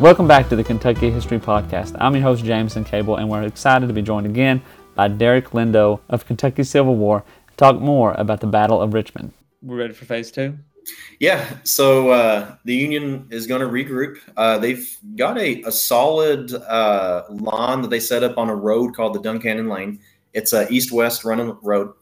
Welcome back to the Kentucky History Podcast. I'm your host, Jameson Cable, and we're excited to be joined again by Derek Lindo of Kentucky Civil War to talk more about the Battle of Richmond. We're ready for phase two? Yeah, so uh, the Union is going to regroup. Uh, they've got a, a solid uh, line that they set up on a road called the Duncannon Lane. It's a east-west running road.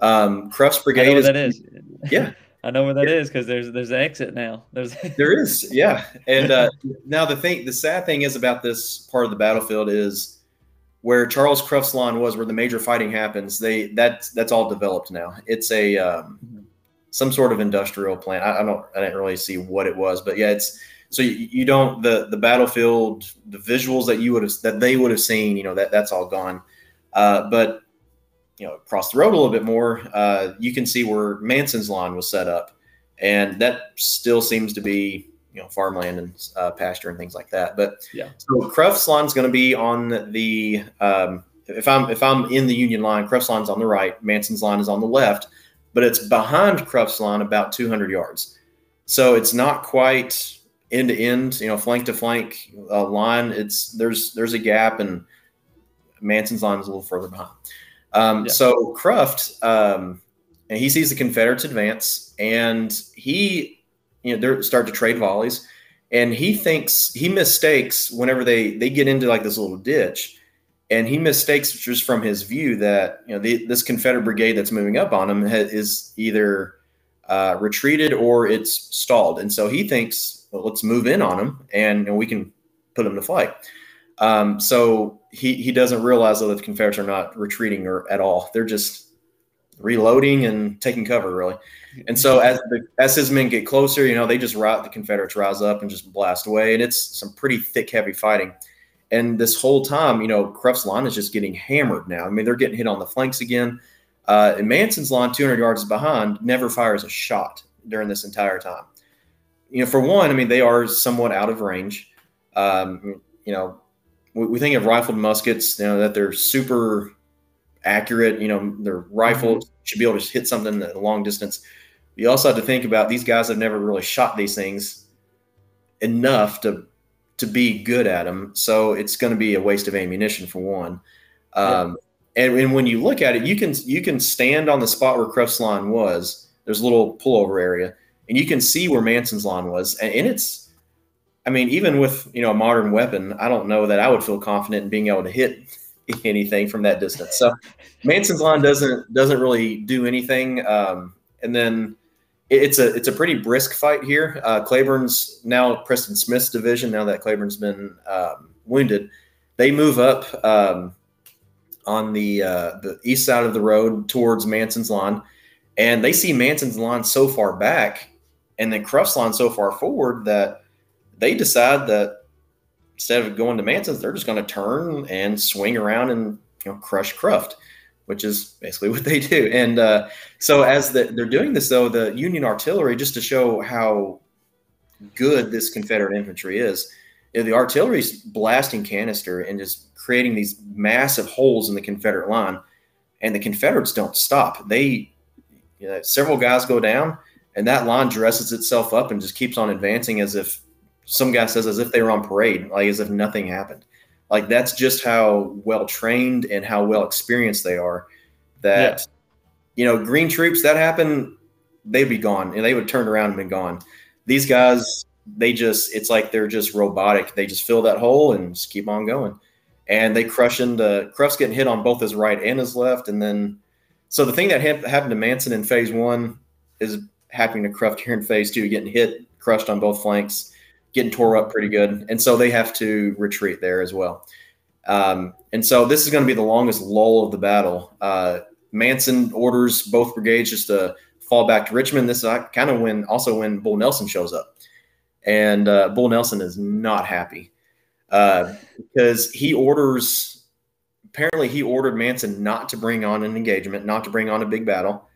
Um, Cruft's brigade is, that is. Yeah, I know where that is because there's there's an exit now. There's there is, yeah. And uh, now the thing, the sad thing is about this part of the battlefield is where Charles Cruft's line was, where the major fighting happens. They that's that's all developed now. It's a um, mm-hmm. some sort of industrial plant. I, I, don't I didn't really see what it was, but yeah, it's so you, you don't the the battlefield the visuals that you would have that they would have seen. You know that that's all gone. Uh, but you know across the road a little bit more, uh, you can see where Manson's lawn was set up, and that still seems to be you know farmland and uh, pasture and things like that. But yeah, so Cruft's lawn is going to be on the um, if I'm if I'm in the Union line, Cruft's line's on the right, Manson's line is on the left, but it's behind Cruft's line about 200 yards. So it's not quite end to end, you know, flank to flank uh, line. It's there's there's a gap, and Manson's line is a little further behind. Um, yeah. So Cruft, um, and he sees the Confederates advance, and he, you know, they start to trade volleys, and he thinks he mistakes whenever they they get into like this little ditch, and he mistakes just from his view that you know the, this Confederate brigade that's moving up on him is either uh, retreated or it's stalled, and so he thinks, well, let's move in on them, and, and we can put them to flight. Um, so he he doesn't realize that the Confederates are not retreating or at all. They're just reloading and taking cover, really. And so as the as his men get closer, you know, they just rise, the Confederates rise up and just blast away, and it's some pretty thick, heavy fighting. And this whole time, you know, Cruft's line is just getting hammered now. I mean, they're getting hit on the flanks again. Uh, and Manson's line, 200 yards behind, never fires a shot during this entire time. You know, for one, I mean, they are somewhat out of range. Um, you know, we, we think of rifled muskets, you know, that they're super accurate. You know, they're rifled, mm-hmm. should be able to hit something at a long distance. You also have to think about these guys have never really shot these things enough to to be good at them. So it's going to be a waste of ammunition for one. Um, yeah. and, and, when you look at it, you can you can stand on the spot where Cruft's line was. There's a little pullover area, and you can see where Manson's line was, and, and it's I mean, even with you know a modern weapon, I don't know that I would feel confident in being able to hit anything from that distance. So Manson's line doesn't doesn't really do anything. Um, and then it's a it's a pretty brisk fight here. Uh, Cleburne's now Preston Smith's division. Now that Cleburne's been um, wounded, they move up um, on the uh, the east side of the road towards Manson's line, and they see Manson's line so far back, and then Cruft's line so far forward that they decide that instead of going to Manson's, they're just going to turn and swing around and you know crush Cruft, which is basically what they do. And uh, so as the, they're doing this, though, the Union artillery, just to show how good this Confederate infantry is, you know, the artillery's blasting canister and just creating these massive holes in the Confederate line, and the Confederates don't stop. They you know, several guys go down, and that line dresses itself up and just keeps on advancing as if some guy says as if they were on parade, like as if nothing happened. Like that's just how well trained and how well experienced they are. That yeah. you know, green troops that happened, they'd be gone and they would turn around and be gone. These guys, they just it's like they're just robotic. They just fill that hole and just keep on going. And they crush into Cruft's getting hit on both his right and his left. And then so the thing that ha- happened to Manson in phase one is happening to Cruft here in phase two, getting hit, crushed on both flanks getting tore up pretty good, and so they have to retreat there as well. Um, and so this is going to be the longest lull of the battle. Uh, Manson orders both brigades just to fall back to Richmond. This is kind of when also when Bull Nelson shows up, and uh, Bull Nelson is not happy uh, because he orders. Apparently, he ordered Manson not to bring on an engagement, not to bring on a big battle,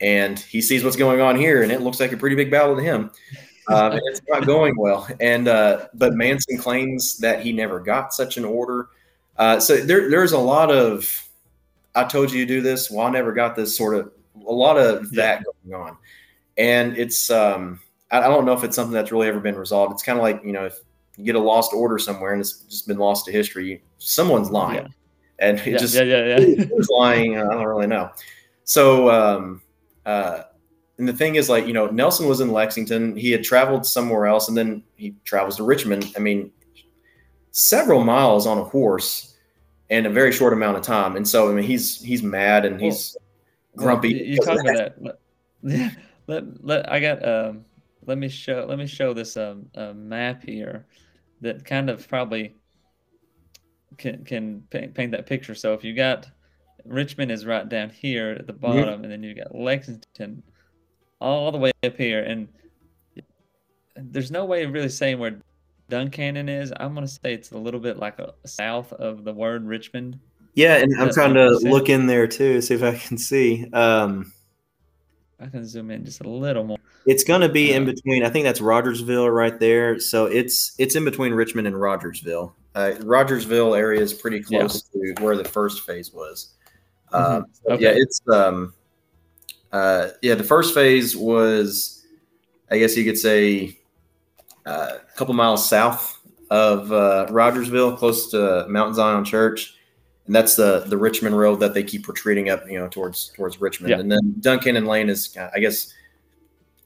and he sees what's going on here, and it looks like a pretty big battle to him um, it's not going well. And uh, but Manson claims that he never got such an order. Uh, so there, there's a lot of I told you to do this. Well, I never got this sort of a lot of that yeah. going on, and it's um, I, I, don't know if it's something that's really ever been resolved. It's kind of like you know if you get a lost order somewhere and it's just been lost to history. Someone's lying, Yeah. and it Yeah, just yeah, yeah, yeah. who's lying? I don't really know. So, um, uh, and the thing is, like, you know, Nelson was in Lexington. He had traveled somewhere else, and then he travels to Richmond. I mean, several miles on a horse in a very short amount of time. And so, I mean, he's he's mad and he's grumpy. You, talk about that. Let, yeah, let, let I got um let me show let me show this um uh, map here that kind of probably can can paint, paint that picture. So if you got Richmond is right down here at the bottom, and then you got Lexington all the way up here, and there's no way of really saying where Duncannon is. I'm gonna say it's a little bit like a south of the word Richmond. Yeah, and I'm That's trying to look in there too, see if I can see. Um, I can zoom in just a little more. it's going to be in Uh, between. I think that's Rogersville right there. So it's it's in between Richmond and Rogersville. Uh, Rogersville area is pretty close to where the first phase was. Um, so Okay. Yeah, it's um, uh, yeah. The first phase was, I guess you could say, uh, a couple miles south of uh, Rogersville, close to Mount Zion Church, and that's the the Richmond Road that they keep retreating up, you know, towards towards Richmond. Yeah. And then Duncannon Lane is, I guess,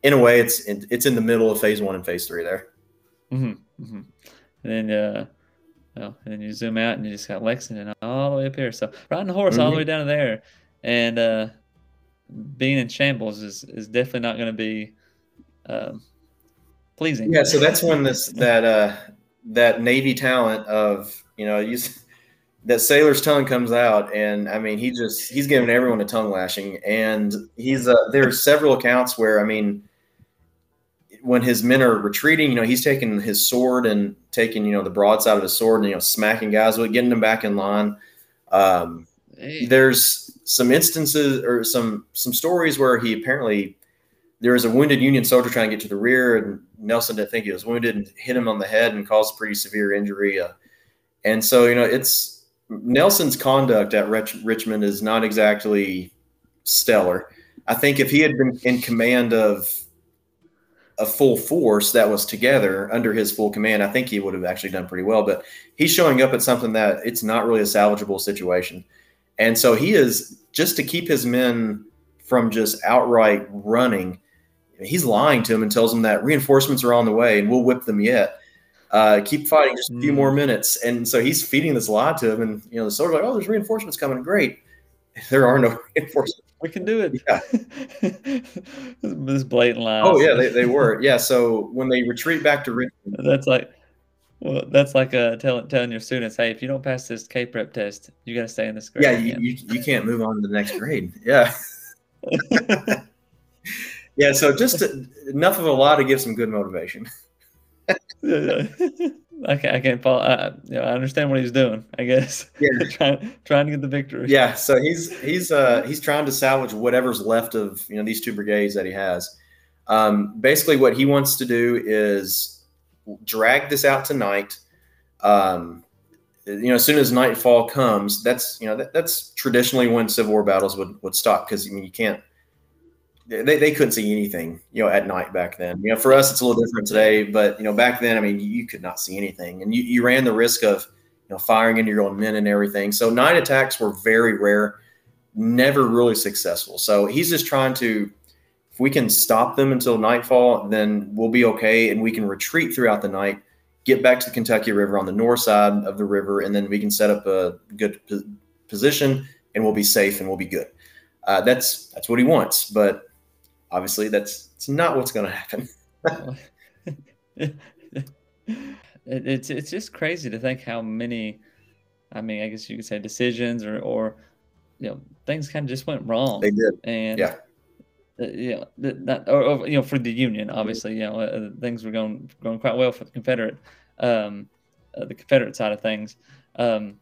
in a way, it's it's in the middle of phase one and phase three there. hmm hmm And then, uh, well, and then you zoom out and you just got Lexington all the way up here. So riding the horse all the Mhm. way down there, and uh, being in shambles is is definitely not going to be um, pleasing. Yeah, so that's when this that uh that Navy talent of you know you that sailor's tongue comes out, and I mean he just he's giving everyone a tongue lashing, and he's uh, there are several accounts where I mean when his men are retreating, you know he's taking his sword and taking you know the broadside of his sword and you know smacking guys with getting them back in line. Um, Hey, there's some instances or some some stories where he apparently there was a wounded Union soldier trying to get to the rear, and Nelson didn't think he was wounded and hit him on the head and caused pretty severe injury. Uh, and so you know it's Nelson's conduct at Rich, Richmond is not exactly stellar. I think if he had been in command of a full force that was together under his full command, I think he would have actually done pretty well. But he's showing up at something that it's not really a salvageable situation. And so he is just to keep his men from just outright running. He's lying to him and tells them that reinforcements are on the way and we'll whip them yet. Uh, keep fighting just a few Mm. more minutes. And so he's feeding this lie to him. And, you know, the soldier's like, oh, there's reinforcements coming. Great. There are no reinforcements. we can do it. Yeah. this blatant lie. Oh, yeah, they, they were. Yeah. So when they retreat back to Richmond, That's like, well, that's like uh, telling telling your students, hey, if you don't pass this K prep test, you got to stay in this grade. yeah, you, you, you can't move on to the next grade. Yeah. Yeah. So just to, enough of a lie to give some good motivation. I can't, I can't follow. I, you know, I understand what he's doing. I guess. Yeah. trying trying to get the victory. Yeah, so he's he's uh he's trying to salvage whatever's left of you know these two brigades that he has. Um, basically, what he wants to do is drag this out tonight. Um, you know, as soon as nightfall comes, that's you know that, that's traditionally when Civil War battles would would stop because I mean you can't. They, they couldn't see anything, you know, at night back then. You know, for us it's a little different today, but you know, back then, I mean, you could not see anything, and you, you ran the risk of you know, firing into your own men and everything. So night attacks were very rare, never really successful. So he's just trying to, if we can stop them until nightfall, then we'll be okay, and we can retreat throughout the night, get back to the Kentucky River on the north side of the river, and then we can set up a good po- position, and we'll be safe and we'll be good. Uh, that's that's what he wants, but obviously that's it's not what's going to happen. it, it's it's just crazy to think how many. I mean, I guess you could say decisions or or you know things kind of just went wrong. They did. and Yeah. Uh, you know that, or, or, you know for the Union, obviously, you know uh, things were going going quite well for the Confederate, um, uh, the Confederate side of things. Um,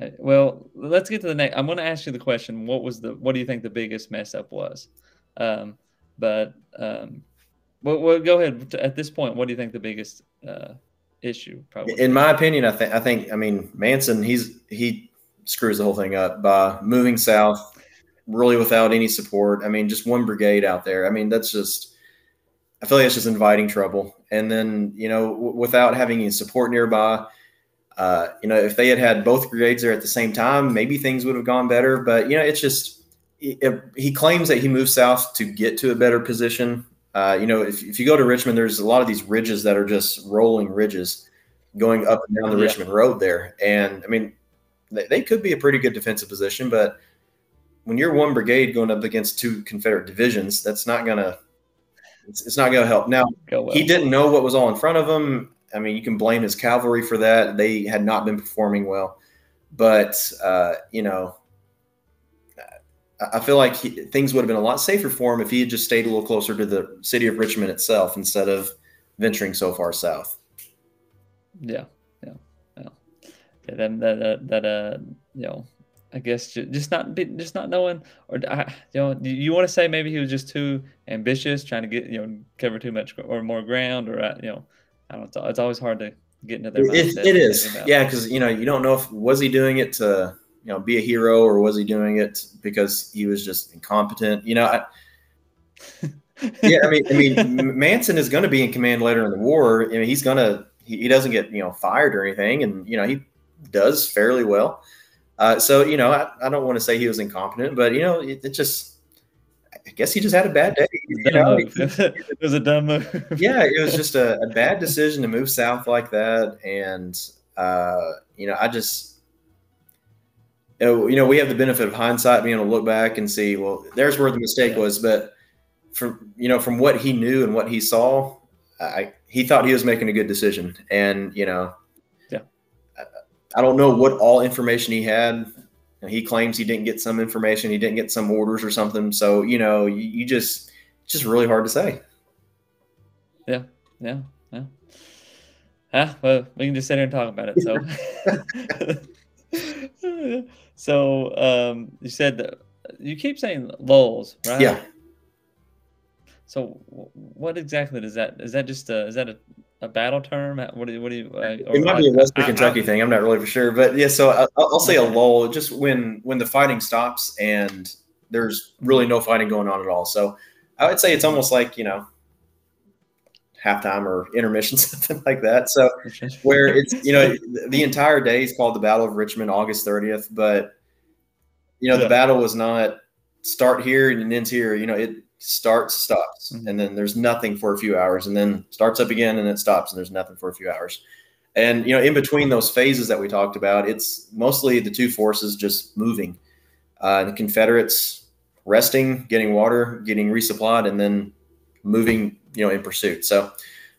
I- well, let's get to the next. I'm going to ask you the question: What was the what do you think the biggest mess up was? Um, but um, well, well, go ahead. At this point, what do you think the biggest uh, issue probably? In my opinion, I think I think I mean Manson. He's he screws the whole thing up by moving south, really without any support. I mean, just one brigade out there. I mean, that's just I feel like it's just inviting trouble. And then, you know, w- without having any support nearby, uh, you know, if they had had both brigades there at the same time, maybe things would have gone better. But you know, it's just it, he claims that he moved south to get to a better position. Uh, you know, if, if you go to Richmond, there's a lot of these ridges that are just rolling ridges going up and down the yeah. Richmond Road there. And I mean, they, they could be a pretty good defensive position, but when you're one brigade going up against two Confederate divisions, that's not gonna it's, it's not gonna help. Now well. he didn't know what was all in front of him. I mean, you can blame his cavalry for that. They had not been performing well, but uh, you know, I feel like he, things would have been a lot safer for him if he had just stayed a little closer to the city of Richmond itself instead of venturing so far south. Yeah, yeah, yeah. yeah that that that uh, you know, I guess just not just not knowing, or you know, you want to say maybe he was just too ambitious, trying to get you know cover too much or more ground, or uh, you know, I don't know. It's always hard to get into their mindset. it, it is, yeah, because you know you don't know if was he doing it to you know be a hero or was he doing it because he was just incompetent? You know, I, yeah, I mean, I mean, Manson is going to be in command later in the war. I mean, he's to he, he doesn't get you know fired or anything, and you know he does fairly well. Uh, so you know, I, I don't want to say he was incompetent, but you know, it, it just I guess he just had a bad day. You know? it was a dumb move. yeah, it was just a, a, bad decision to move south like that, and uh, you know, I just you know, we have the benefit of hindsight, being able to look back and see, well, there's where the mistake was. But from you know, from what he knew and what he saw, I he thought he was making a good decision. And you know, I, don't know what all information he had. He claims he didn't get some information, he didn't get some orders or something. So you know, you, you just it's just really hard to say. Yeah, yeah, yeah. Ah, well, we can just sit here and talk about it. So. So um, you said that you keep saying lulls, right? Yeah. So what exactly does that? Is that just a, is that a, a battle term? What do you, what do you? Uh, it might be a Western Kentucky I, thing. I'm not really for sure, but yeah. So I, will say a lull, just when when the fighting stops and there's really no fighting going on at all. So I would say it's almost like you know halftime or intermission, something like that. So where it's you know the entire day is called the Battle of Richmond, August 30th, but you know yeah. the battle was not start here and ends here. You know it starts, stops, mm-hmm. and then there's nothing for a few hours, and then starts up again, and it stops, and there's nothing for a few hours. And you know, in between those phases that we talked about, it's mostly the two forces just moving. Uh, the Confederates resting, getting water, getting resupplied, and then moving you know in pursuit. So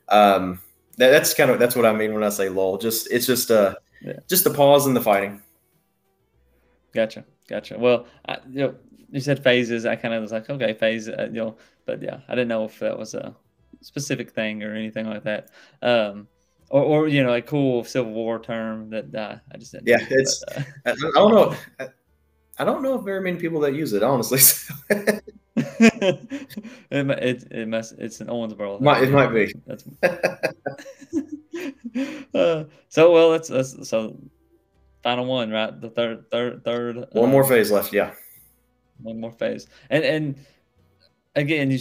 um, that, that's kind of that's what I mean when I say lull. Just it's just a yeah. just a pause in the fighting. Gotcha, gotcha. Well, I, you know, you said phases. I kind of was like, okay, phase. Uh, you know, but yeah, I didn't know if that was a specific thing or anything like that. Um, or, or you know, a cool Civil War term that uh, I just didn't. Yeah, know, it's. But, I, I don't know. I, I don't know if very many people that use it, honestly. it, it, it must it's an Owensboro. Might, it might be. That's uh, so well. Let's, let's so final one, right? The third, third, third. One uh, more phase left. Yeah. One more phase, and and again, you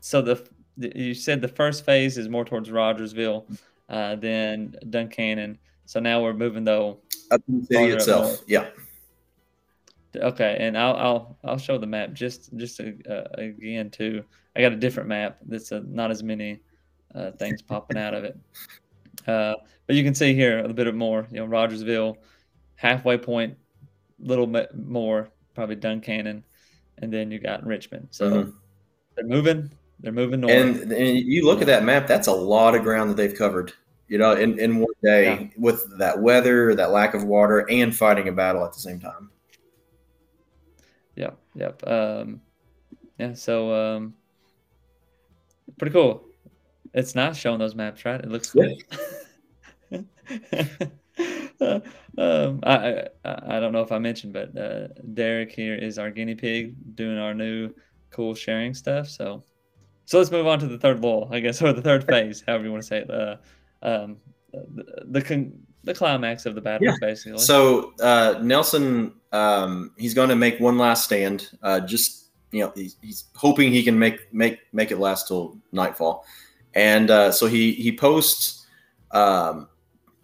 so the you said the first phase is more towards Rogersville, uh, than Duncannon. So now we're moving though up the city itself. Yeah. Okay, and I'll I'll I'll show the map just just uh, again too. I got a different map that's uh, not as many uh, things popping out of it. Uh, but you can see here a little bit more. You know, Rogersville, halfway point, little bit more, probably Duncannon, and then you got Richmond. So mm-hmm. they're moving. They're moving north. And, and you look at that map. That's a lot of ground that they've covered. You know, in, in one day yeah. with that weather, that lack of water, and fighting a battle at the same time. Yep. Yep. Um, yeah. So um, pretty cool. It's nice showing those maps, right? It looks cool. uh, um, I, I I don't know if I mentioned, but uh, Derek here is our guinea pig doing our new cool sharing stuff. So so let's move on to the third lull, I guess, or the third phase, however you want to say it. Uh, um, the the, con- the climax of the battle, yeah. basically. So uh, Nelson, um, he's going to make one last stand, uh, just you know he's, he's hoping he can make make make it last till nightfall, and uh, so he he posts um,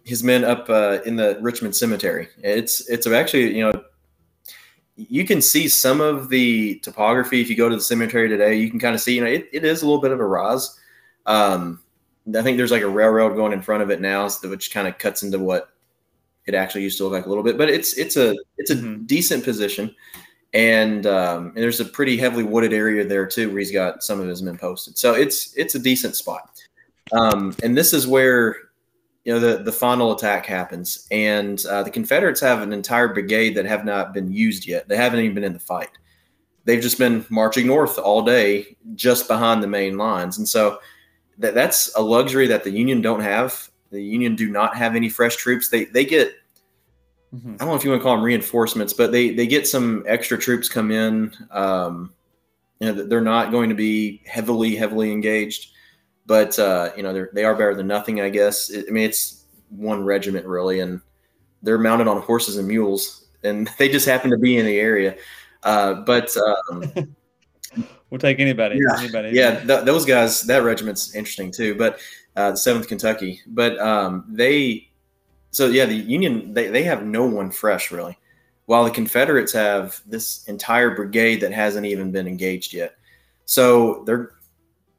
his men up uh, in the Richmond Cemetery. It's it's actually you know you can see some of the topography if you go to the cemetery today. You can kind of see you know it, it is a little bit of a rise. Um, I think there's like a railroad going in front of it now, which kind of cuts into what it actually used to look like a little bit. But it's it's a it's a mm-hmm. decent position, and, um, and there's a pretty heavily wooded area there too, where he's got some of his men posted. So it's it's a decent spot. Um, and this is where you know the the final attack happens, and uh, the Confederates have an entire brigade that have not been used yet. They haven't even been in the fight. They've just been marching north all day, just behind the main lines, and so that that's a luxury that the Union don't have. The Union do not have any fresh troops. They they get mm-hmm. I don't know if you want to call them reinforcements, but they they get some extra troops come in. Um, you know, they're not going to be heavily heavily engaged, but uh, you know they're they are better than nothing, I guess. I mean, it's one regiment really, and they're mounted on horses and mules, and they just happen to be in the area. Uh, but um, We'll take anybody. Yeah, anybody. yeah. Th- those guys, that regiment's interesting too. But uh, the Seventh Kentucky, but um, they, so yeah, the Union they they have no one fresh really, while the Confederates have this entire brigade that hasn't even been engaged yet. So they're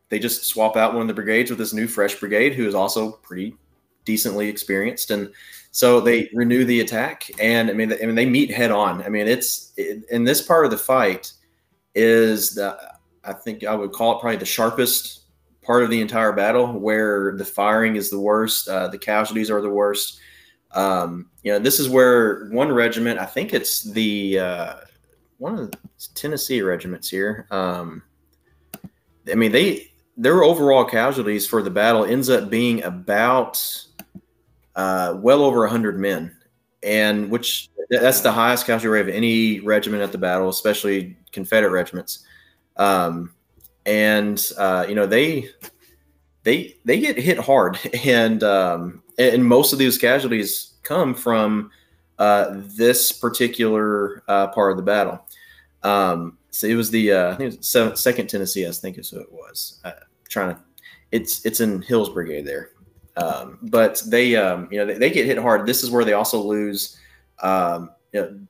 they just swap out one of the brigades with this new fresh brigade who is also pretty decently experienced and so they renew the attack and i mean i mean they meet head on i mean it's it, in this part of the fight is the I think I would call it probably the sharpest part of the entire battle, where the firing is the worst, uh, the casualties are the worst. Um, you know, this is where one regiment, I think it's the uh, one of the Tennessee regiments here. Um, I mean, they their overall casualties for the battle ends up being about uh, well over hundred men, and which that's the highest casualty rate of any regiment at the battle, especially Confederate regiments. Um, and uh, you know they they they get hit hard, and um, and most of these casualties come from uh, this particular uh, part of the battle. Um, so it was the uh, I think it was second Tennessee, I think is who it was. Uh, trying to, it's it's in Hill's brigade there, um, but they um, you know they, they, get hit hard. This is where they also lose. Um, you know,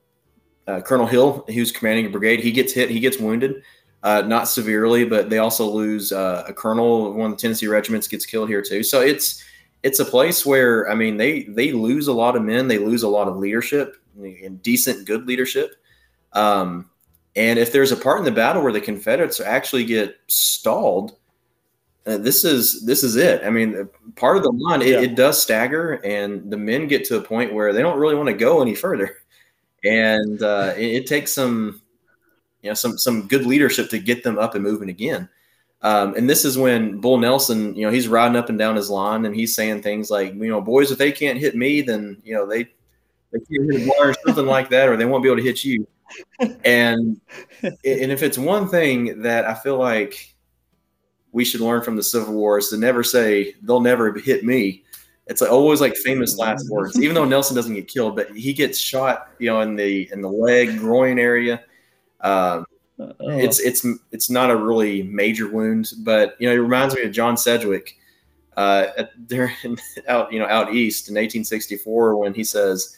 uh, Colonel Hill, who's commanding a brigade, he gets hit, he gets wounded, uh, not severely, but they also lose uh, a colonel. One of the Tennessee regiments gets killed here too. So it's it's a place where I mean they they lose a lot of men, they lose a lot of leadership and decent, good leadership. Um, and if there's a part in the battle where the Confederates actually get stalled, uh, this is this is it. I mean, part of the line it, yeah. it, does stagger, and the men get to a point where they don't really want to go any further, and uh, it, it, takes some you know some some good leadership to get them up and moving again. Um, and this is when Bull Nelson, you know, he's riding up and down his line, and he's saying things like, you know, boys, if they can't hit me, then you know they they can't hit a bar or something like that, or they won't be able to hit you. And and if it's one thing that I feel like we should learn from the Civil War is to never say they'll never hit me. It's like always like famous last words. Even though Nelson doesn't get killed, but he gets shot, you know, in the in the leg, groin area. Um. It's it's it's not a really major wound, but you know it reminds me of John Sedgwick uh, there out you know out east in 1864 when he says,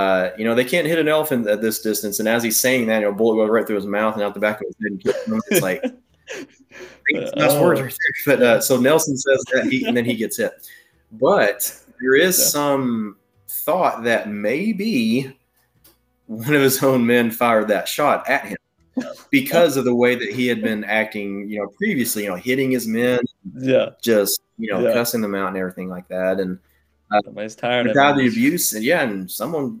uh, you know they can't hit an elephant at this distance, and as he's saying that, you know, a bullet goes right through his mouth and out the back of his head. And kills him. It's like nice oh. words right there. But uh, so Nelson says that he and then he gets hit, but there is yeah. some thought that maybe one of his own men fired that shot at him because of the way that he had been acting, you know, previously, you know, hitting his men, yeah, just you know, yeah. cussing them out and everything like that, and uh, somebody's tired of the abuse, and yeah, and someone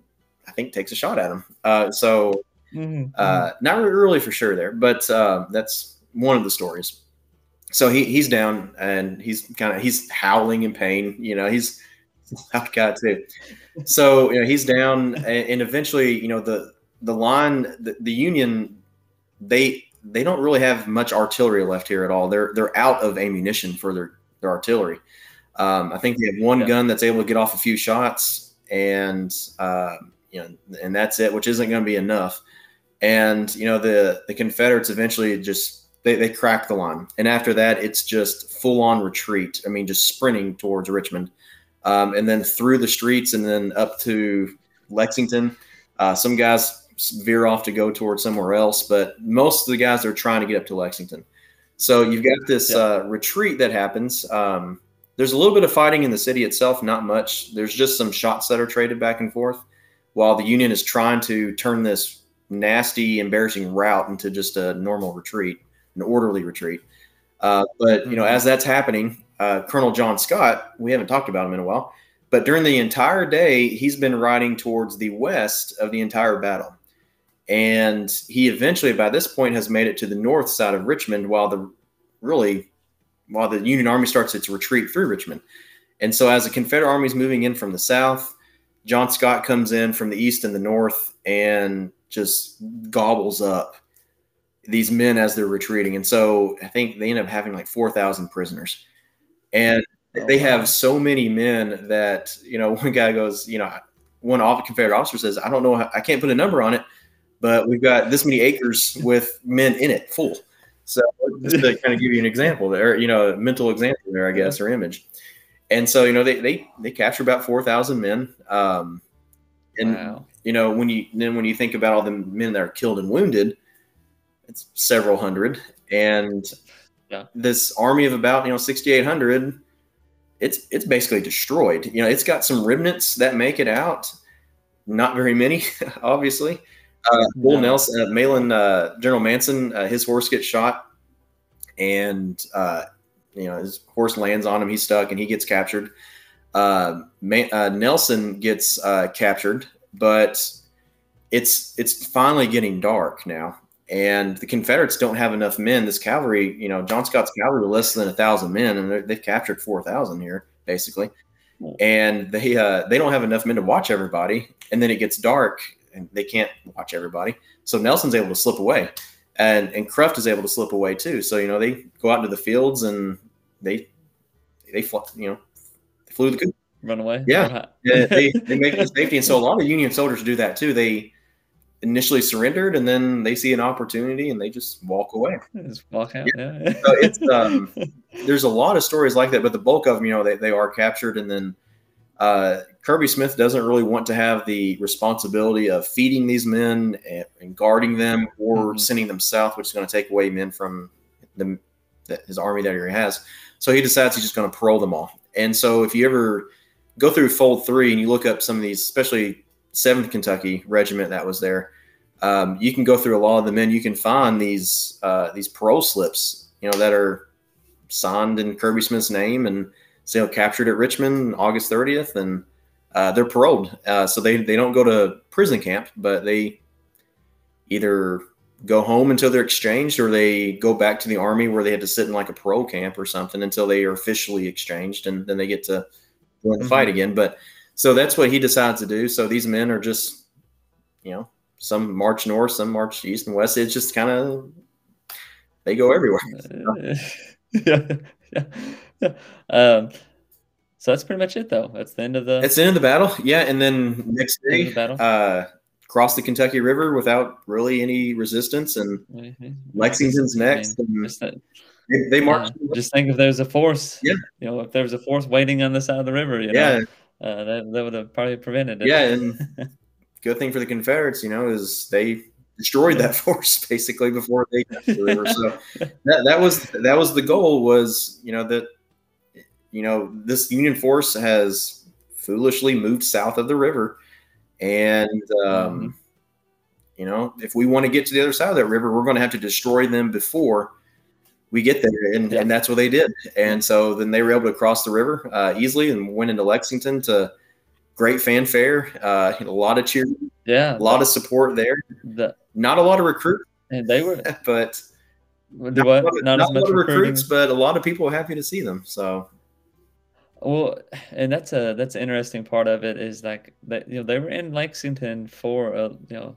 I think takes a shot at him. Uh, so, mm-hmm. uh, not really for sure there, but uh, that's one of the stories. So he he's down and he's kind of he's howling in pain. You know, he's loud guy too so you know he's down, and, eventually, you know the the line, the, the Union, they they don't really have much artillery left here at all. They're they're out of ammunition for their their artillery. Um, I think they have one yeah. gun that's able to get off a few shots, and uh, you know, and that's it, which isn't going to be enough. and you know the the Confederates eventually just they, they crack the line, and after that it's just full on retreat. I mean, just sprinting towards Richmond, um, and then through the streets, and then up to Lexington. Uh, some guys veer off to go towards somewhere else, but most of the guys are trying to get up to Lexington. So you've got this uh, retreat that happens. Um, there's a little bit of fighting in the city itself, not much. There's just some shots that are traded back and forth, while the Union is trying to turn this nasty, embarrassing route into just a normal retreat, an orderly retreat. Uh, but you know, mm-hmm. as that's happening, uh, Colonel John Scott, we haven't talked about him in a while, but during the entire day, he's been riding towards the west of the entire battle. And he eventually, by this point, has made it to the north side of Richmond while the really while the Union Army starts its retreat through Richmond. And so as the Confederate Army is moving in from the south, John Scott comes in from the east and the north and just gobbles up these men as they're retreating. And so I think they end up having like 4,000 prisoners. And oh, they have so many men that, you know, one guy goes, you know, one Confederate officer says, I don't know, how, I can't put a number on it, but we've got this many acres with men in it full. So just to kind of give you an example there, you know, a mental example there, I guess, or image. And so, you know, they they they capture about four thousand men. Um, and wow. you know, when you then when you think about all the men that are killed and wounded, it's several hundred. And yeah. this army of about you know sixty eight hundred, it's it's basically destroyed. You know, it's got some remnants that make it out. Not very many, obviously. Uh, Bull no. Nelson, uh, Mahlon, uh, General Manson, uh, his horse gets shot, and uh, you know his horse lands on him. He's stuck, and he gets captured. Uh, uh Nelson gets uh, captured, but it's it's finally getting dark now, and the Confederates don't have enough men. This cavalry, you know, John Scott's cavalry less than a thousand men, and they've captured four thousand here basically, and they uh, they don't have enough men to watch everybody. And then it gets dark, and they can't watch everybody. So Nelson's able to slip away, and and Cruft is able to slip away too. So you know they go out into the fields and they they fly, you know they flew the coop. Run away. Yeah, yeah they they make the safety, and so a lot of Union soldiers do that too. They initially surrendered and then they see an opportunity and they just walk away. Just walk out. Yeah. yeah. so it's um, there's a lot of stories like that, but the bulk of them, you know, they, they are captured and then uh, Kirby Smith doesn't really want to have the responsibility of feeding these men and, and guarding them or mm-hmm. sending them south, which is going to take away men from the, the, his army that he has. So he decides he's just going to parole them all. And so if you ever go through Fold Three and you look up some of these, especially Seventh Kentucky Regiment that was there, um, you can go through a lot of the men. You can find these uh, these parole slips, you know, that are signed in Kirby Smith's name and so captured at Richmond August 30th, and uh, they're paroled. Uh, so they, they don't go to prison camp, but they either go home until they're exchanged or they go back to the army where they had to sit in like a parole camp or something until they are officially exchanged and then they get to join the mm-hmm. fight again. But so that's what he decides to do. So these men are just, you know, some march north, some march east and west. It's just kind of, they go everywhere. yeah. yeah. um, so that's pretty much it, though. That's the end of the. It's the end of the battle, yeah. And then next day, the battle. Uh, cross the Kentucky River without really any resistance, and mm-hmm. Lexington's next. I mean, that, they, they. Yeah, just think if there's a force. Yeah. You know, if there was a force waiting on the side of the river, you know, yeah, uh, that, that would have probably prevented it. Yeah, and good thing for the Confederates, you know, is they destroyed that force basically before they got to the river. So that, that was that was the goal was you know that you know this Union force has foolishly moved south of the river, and um, mm-hmm. you know if we want to get to the other side of that river, we're going to have to destroy them before we get there, and, yeah. and that's what they did. And so then they were able to cross the river uh, easily and went into Lexington to great fanfare, uh, a lot of cheer, yeah, a lot of support there. The, not a lot of recruits, and they were, but not, not, not, as much recruits, but a lot of people happy to see them. So, well, and that's a that's an interesting part of it is like that you know they were in Lexington for a you know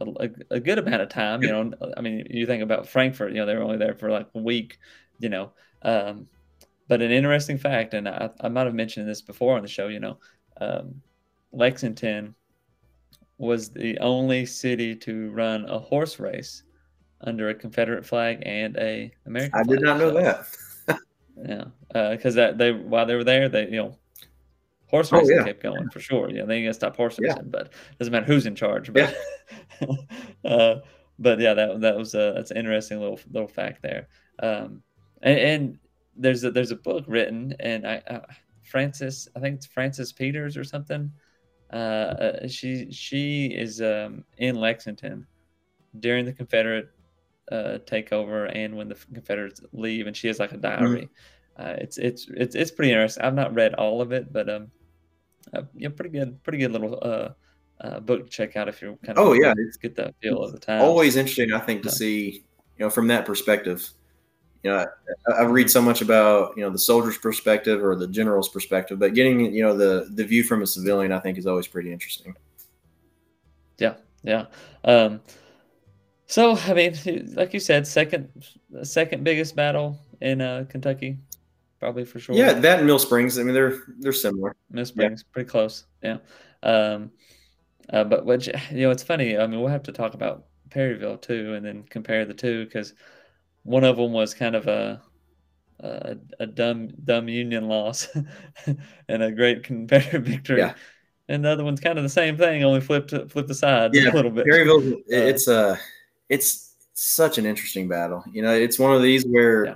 a, a, good amount of time. You know, I mean, you think about Frankfort. you know, they were only there for like a week. You know, um, but an interesting fact, and I, I might have mentioned this before on the show. You know, um, Lexington was the only city to run a horse race under a Confederate flag and a American. I flag. did not know So, that. Yeah, because that they while they were there, they you know horse Oh, racing yeah. kept going for sure. You know, they gonna stop horse Yeah. racing, but doesn't matter who's in charge. But uh, but yeah, that that was a that's an interesting little little fact there. Um, and, and there's a there's a book written, and I uh, Frances, I think it's Frances Peters or something. Uh, uh, she she is um, in Lexington during the Confederate uh, takeover and when the Confederates leave, and she has like a diary. Uh, it's it's it's it's pretty interesting. I've not read all of it, but um, uh, yeah, pretty good, pretty good little uh, uh book to check out if you're kind of Oh, yeah, let's get that feel of the time. Always interesting, I think, to see you know from that perspective. You know, I, I read so much about you know the soldier's perspective or the general's perspective, but getting you know the the view from a civilian, I think, is always pretty interesting. Yeah, yeah. Um, so I mean, like you said, second second biggest battle in uh, Kentucky, probably for sure. Yeah, that and Mill Springs. I mean, they're they're similar. Mill Springs, pretty close. Yeah. Um, uh, but which you know, it's funny. I mean, we'll have to talk about Perryville too, and then compare the two because one of them was kind of a a, a dumb dumb Union loss and a great Confederate victory. Yeah. And the other one's kind of the same thing, only flipped flipped the sides Yeah, a little bit. Perryville, it's uh it's such an interesting battle. You know, it's one of these where Yeah.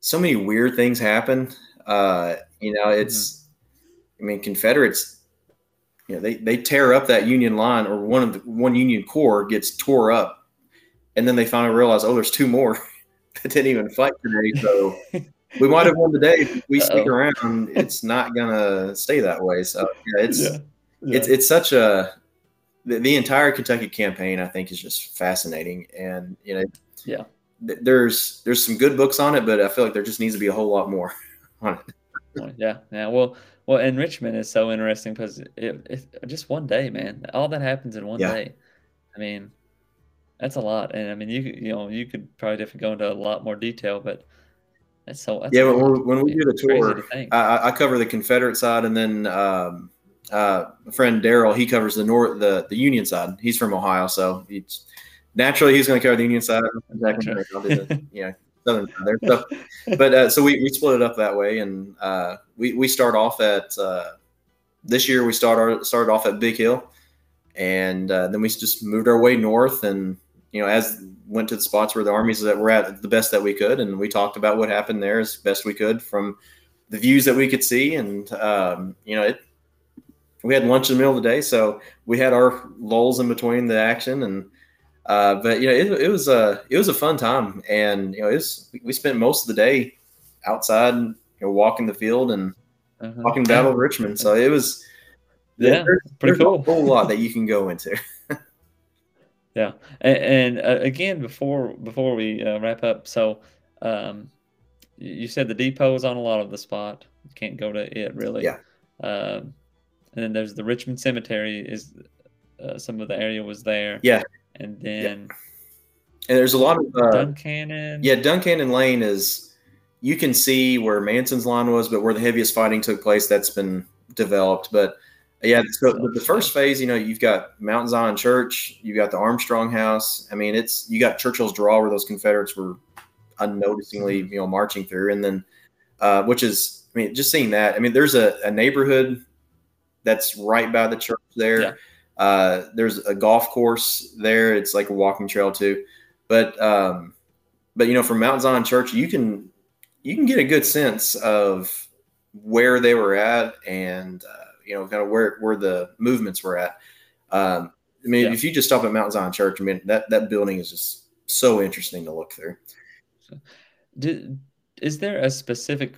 so many weird things happen. Uh, you know, it's I mean, Confederates, you know, they they tear up that Union line or one of the one Union corps gets tore up, and then they finally realize, oh, there's two more that didn't even fight today. So we might have won today. If we stick Uh-oh. around, it's not gonna stay that way. So yeah, it's yeah. it's it's such a the, the entire Kentucky campaign I think is just fascinating and you know Yeah. th- there's there's some good books on it but I feel like there just needs to be a whole lot more on it. Yeah, yeah. Well, well, and Richmond is so interesting because it, it just one day, man. All that happens in one Yeah. day. I mean, that's a lot, and I mean, you you know, you could probably definitely go into a lot more detail, but that's so. That's Yeah, when, we- when we do the tour, to. I- I cover the Confederate side and then um, uh, my friend Daryl he covers the north the the Union side. He's from Ohio, so he's naturally he's going to cover the Union side. Gotcha. I'll do the, you know southern side there. So, but uh, so we, we split it up that way, and uh, we we start off at uh, this year we start our, started off at Big Hill, and uh, then we just moved our way north, and you know as went to the spots where the armies that were at the best that we could, and we talked about what happened there as best we could from the views that we could see, and um, you know it. We had lunch in the middle of the day, so we had our lulls in between the action, and uh, but you know, it, it was a it was a fun time, and you know, it was, we spent most of the day outside, you know, walking the field and Uh-huh. walking Battle of Richmond. So it was Yeah, there's, pretty there's cool. a whole lot that you can go into. Yeah, and, and uh, again, before before we uh, wrap up, so um, you said the depot is on a lot of the spot. You can't go to it really. Yeah. Um, and then there's the Richmond Cemetery. Is uh, some of the area was there. Yeah. And then And there's a lot of uh, Duncannon. yeah, Duncannon Lane is you can see where Manson's line was, but where the heaviest fighting took place, that's been developed. But yeah, so the, the first phase, you know, you've got Mount Zion Church, you've got the Armstrong House. I mean, it's you got Churchill's Draw where those Confederates were unnoticingly, you know, marching through, and then uh, which is, I mean, just seeing that. I mean, there's a, a neighborhood that's right by the church there. Yeah. Uh, there's a golf course there. It's like a walking trail too, but um, but you know, from Mount Zion Church, you can you can get a good sense of where they were at and uh, you know kind of where where the movements were at. Um, I mean, Yeah. if you just stop at Mount Zion Church, I mean that that building is just so interesting to look through. Is there a specific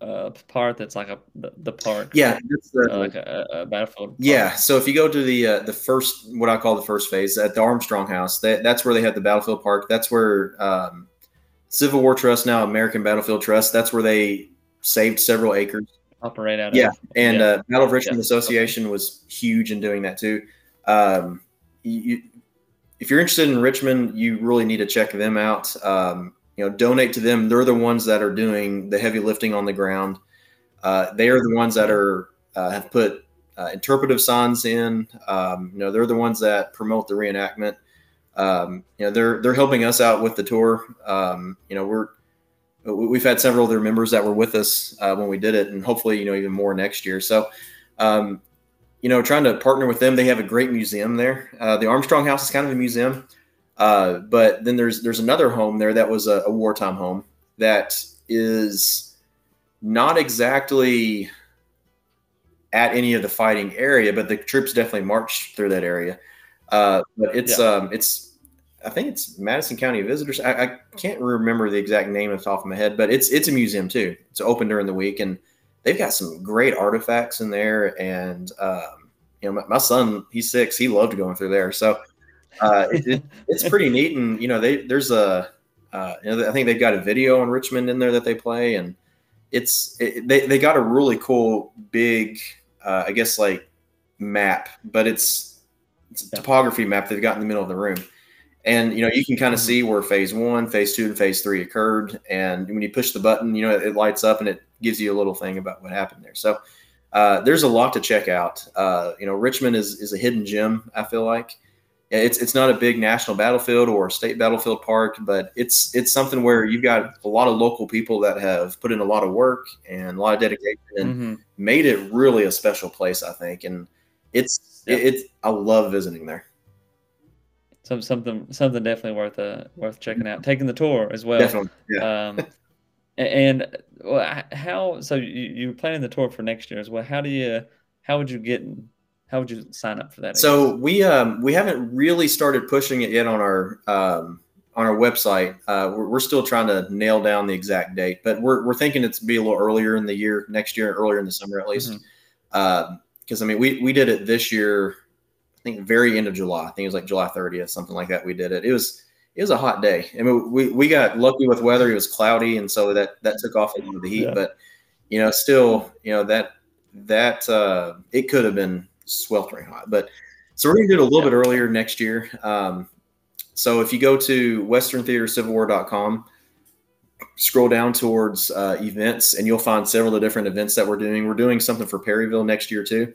uh, part that's like a the, the park? Yeah, that's the, Uh, like a, a battlefield. park? Yeah, so if you go to the uh, the first what I call the first phase at the Armstrong House, that, that's where they had the battlefield park. That's where um, Civil War Trust, now American Battlefield Trust, that's where they saved several acres. Operate out. Yeah, of. and Yeah. uh, Battle of Richmond Yeah. Association was huge in doing that too. Um, you- if you're interested in Richmond, you really need to check them out. Um, you know, donate to them. They're the ones that are doing the heavy lifting on the ground. Uh, they are the ones that are uh, have put uh, interpretive signs in. Um, you know, they're the ones that promote the reenactment. Um, you know, they're they're helping us out with the tour. Um, you know, we're we've had several of their members that were with us uh, when we did it, and hopefully, you know, even more next year. So, um, you know, trying to partner with them. They have a great museum there. Uh, the Armstrong House is kind of a museum, uh, but then there's there's another home there that was a, a wartime home that is not exactly at any of the fighting area, but the troops definitely marched through that area. Uh, but it's yeah. um, it's I think it's Madison County Visitors. I, I, can't remember the exact name off the top of my head, but it's it's a museum too. It's open during the week, and they've got some great artifacts in there. And um, you know, my, my, son, he's six, he loved going through there. So uh, it, it, it's pretty neat. And you know, they there's a uh, you know, I think they've got a video on Richmond in there that they play, and it's it, they they got a really cool big, uh, I guess like map, but it's it's a topography map they've got in the middle of the room and you know you can kind of mm-hmm. see where phase one phase two and phase three occurred and when you push the button you know it lights up and it gives you a little thing about what happened there so uh, there's a lot to check out uh, you know richmond is, is a hidden gem i feel like it's it's not a big national battlefield or state battlefield park but it's it's something where you've got a lot of local people that have put in a lot of work and a lot of dedication and mm-hmm. made it really a special place i think and it's yeah. it, it's i love visiting there some something something definitely worth uh worth checking out. Taking the tour as well. Definitely. Yeah. Um, and well, how so you you planning the tour for next year as well? How do you how would you get how would you sign up for that? So we um we haven't really started pushing it yet on our um on our website. Uh, we're, we're still trying to nail down the exact date, but we're we're thinking it's be a little earlier in the year, next year, earlier in the summer at least. Because mm-hmm. uh, I mean, we we did it this year I think very end of July. I think it was like July 30th, something like that. We did it. It was it was a hot day. I mean, we, we got lucky with weather. It was cloudy, and so that that took off a little of the heat. Yeah. But you know, still, you know that that uh, it could have been sweltering hot. But so we're gonna do it a little yeah. bit earlier next year. Um, so if you go to westerntheatercivilwar.com, scroll down towards uh, events, and you'll find several of the different events that we're doing. We're doing something for Perryville next year too.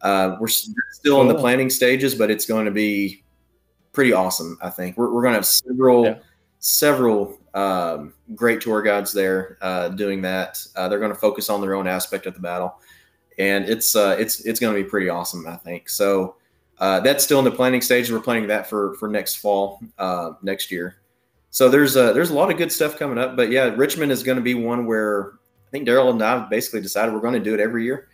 Uh, we're still cool. in the planning stages, but it's going to be pretty awesome. I think we're, we're going to have several yeah. several um, great tour guides there uh, doing that. Uh, they're going to focus on their own aspect of the battle, and it's uh, it's it's going to be pretty awesome. I think so. Uh, that's still in the planning stage. We're planning that for for next fall, uh, next year. So there's a, there's a lot of good stuff coming up. But yeah, Richmond is going to be one where I think Daryl and I basically decided we're going to do it every year.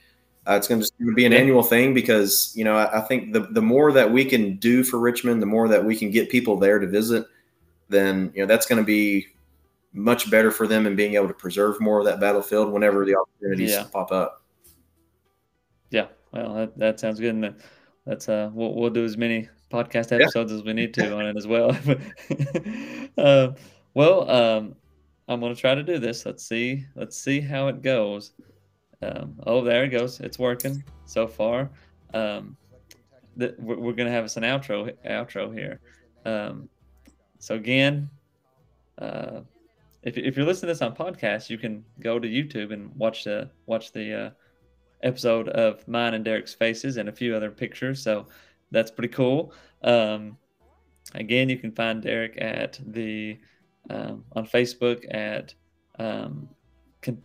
Uh, it's going to be an annual thing because you know I, I, think the the more that we can do for Richmond, the more that we can get people there to visit, then you know that's going to be much better for them and being able to preserve more of that battlefield whenever the opportunities yeah. pop up. Yeah, well, that, that sounds good, and that's uh, we'll, we'll do as many podcast episodes yeah. as we need to on it as well. uh, well, um, I'm going to try to do this. Let's see. Let's see how it goes. Um, oh, there it goes. It's working so far. Um, th- we're, to have us an outro outro here. Um, so again, uh, if, if you're listening to this on podcast, you can go to YouTube and watch the watch the uh, episode of mine and Derek's faces and a few other pictures. So that's pretty cool. Um, again, you can find Derek at the um, on Facebook at um,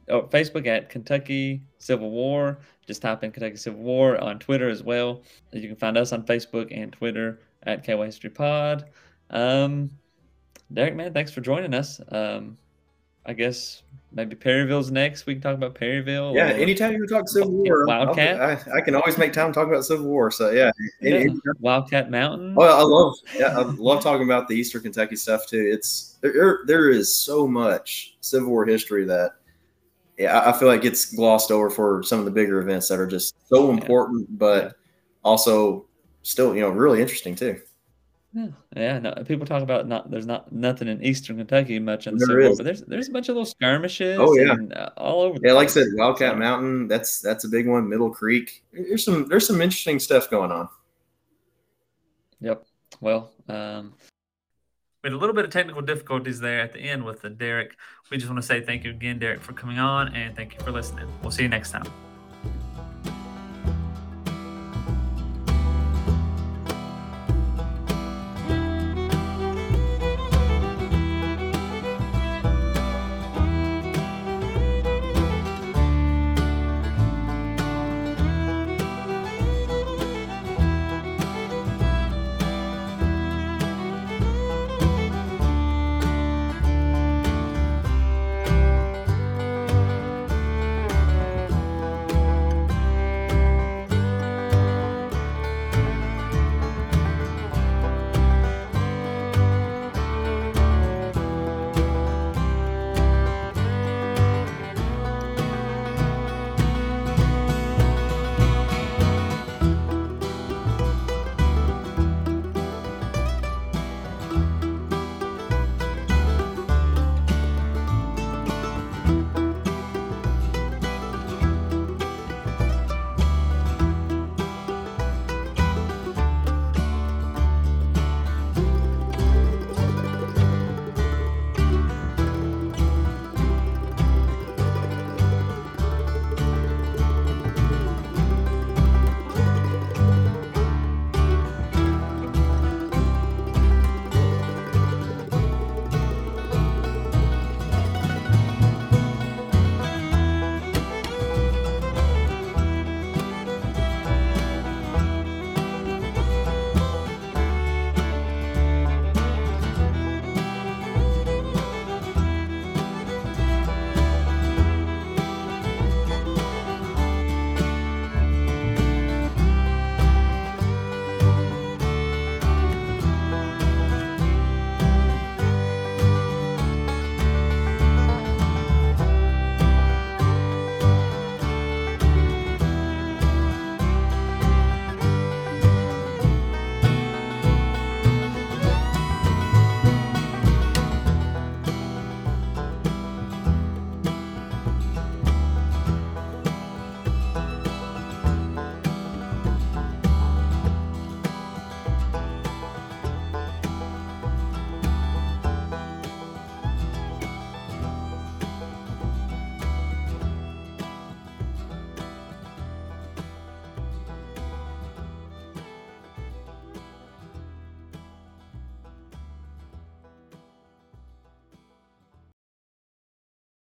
oh, Facebook at Kentucky Civil War. Just type in Kentucky Civil War on Twitter as well. You can find us on Facebook and Twitter at KY History Pod. Um, Derek, man, thanks for joining us. Um, I guess maybe Perryville's next. We can talk about Perryville. Yeah, anytime you talk Civil War, Wildcat. I, I, can always make time to talk about Civil War. So yeah, yeah. Wildcat Mountain. Oh, I love yeah, I love talking about the Eastern Kentucky stuff too. It's there. There is so much Civil War history that yeah, I feel like it's glossed over for some of the bigger events that are just so important, but also still, you know, really interesting too. Yeah, yeah. No, people talk about not there's not nothing in Eastern Kentucky much in the Civil War, but there's there's a bunch of little skirmishes. Oh yeah, and, uh, all over. yeah, like I said, Wildcat Mountain. That's that's a big one. Middle Creek. There's some there's some interesting stuff going on. Yep. Well, um, we had a little bit of technical difficulties there at the end with the Derek. We just want to say thank you again, Derek, for coming on, and thank you for listening. We'll see you next time.